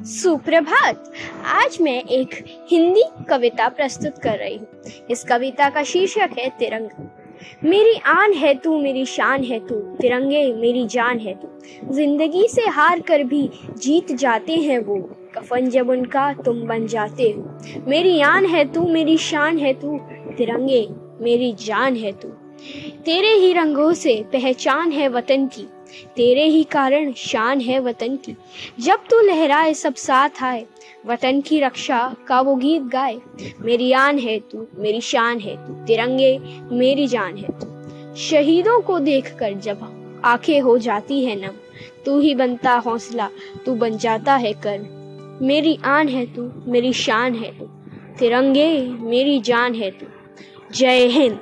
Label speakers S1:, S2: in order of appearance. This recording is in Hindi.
S1: सुप्रभात। आज मैं एक हिंदी कविता प्रस्तुत कर रही हूँ। इस कविता का शीर्षक है तिरंगा। मेरी आन है तू, मेरी शान है तू, तिरंगे मेरी जान है तू। ज़िंदगी से हार कर भी जीत जाते हैं वो, कफन जब उनका तुम बन जाते हो। मेरी आन है तू, मेरी शान है तू, तिरंगे मेरी जान है तू। तेरे ही रंगों से पहचान है वतन की, तेरे ही कारण शान है वतन की। जब तू लहराए सब साथ आए, वतन की रक्षा का वो गीत गाए, मेरी आन है तू, मेरी शान है तू, तिरंगे मेरी जान है तू। शहीदों को देखकर जब आँखें हो जाती है नम, तू ही बनता हौसला, तू बन जाता है कर्म मेरी आन है तू, मेरी शान है तू, तिरंगे मेरी जान है तू। जय हिंद।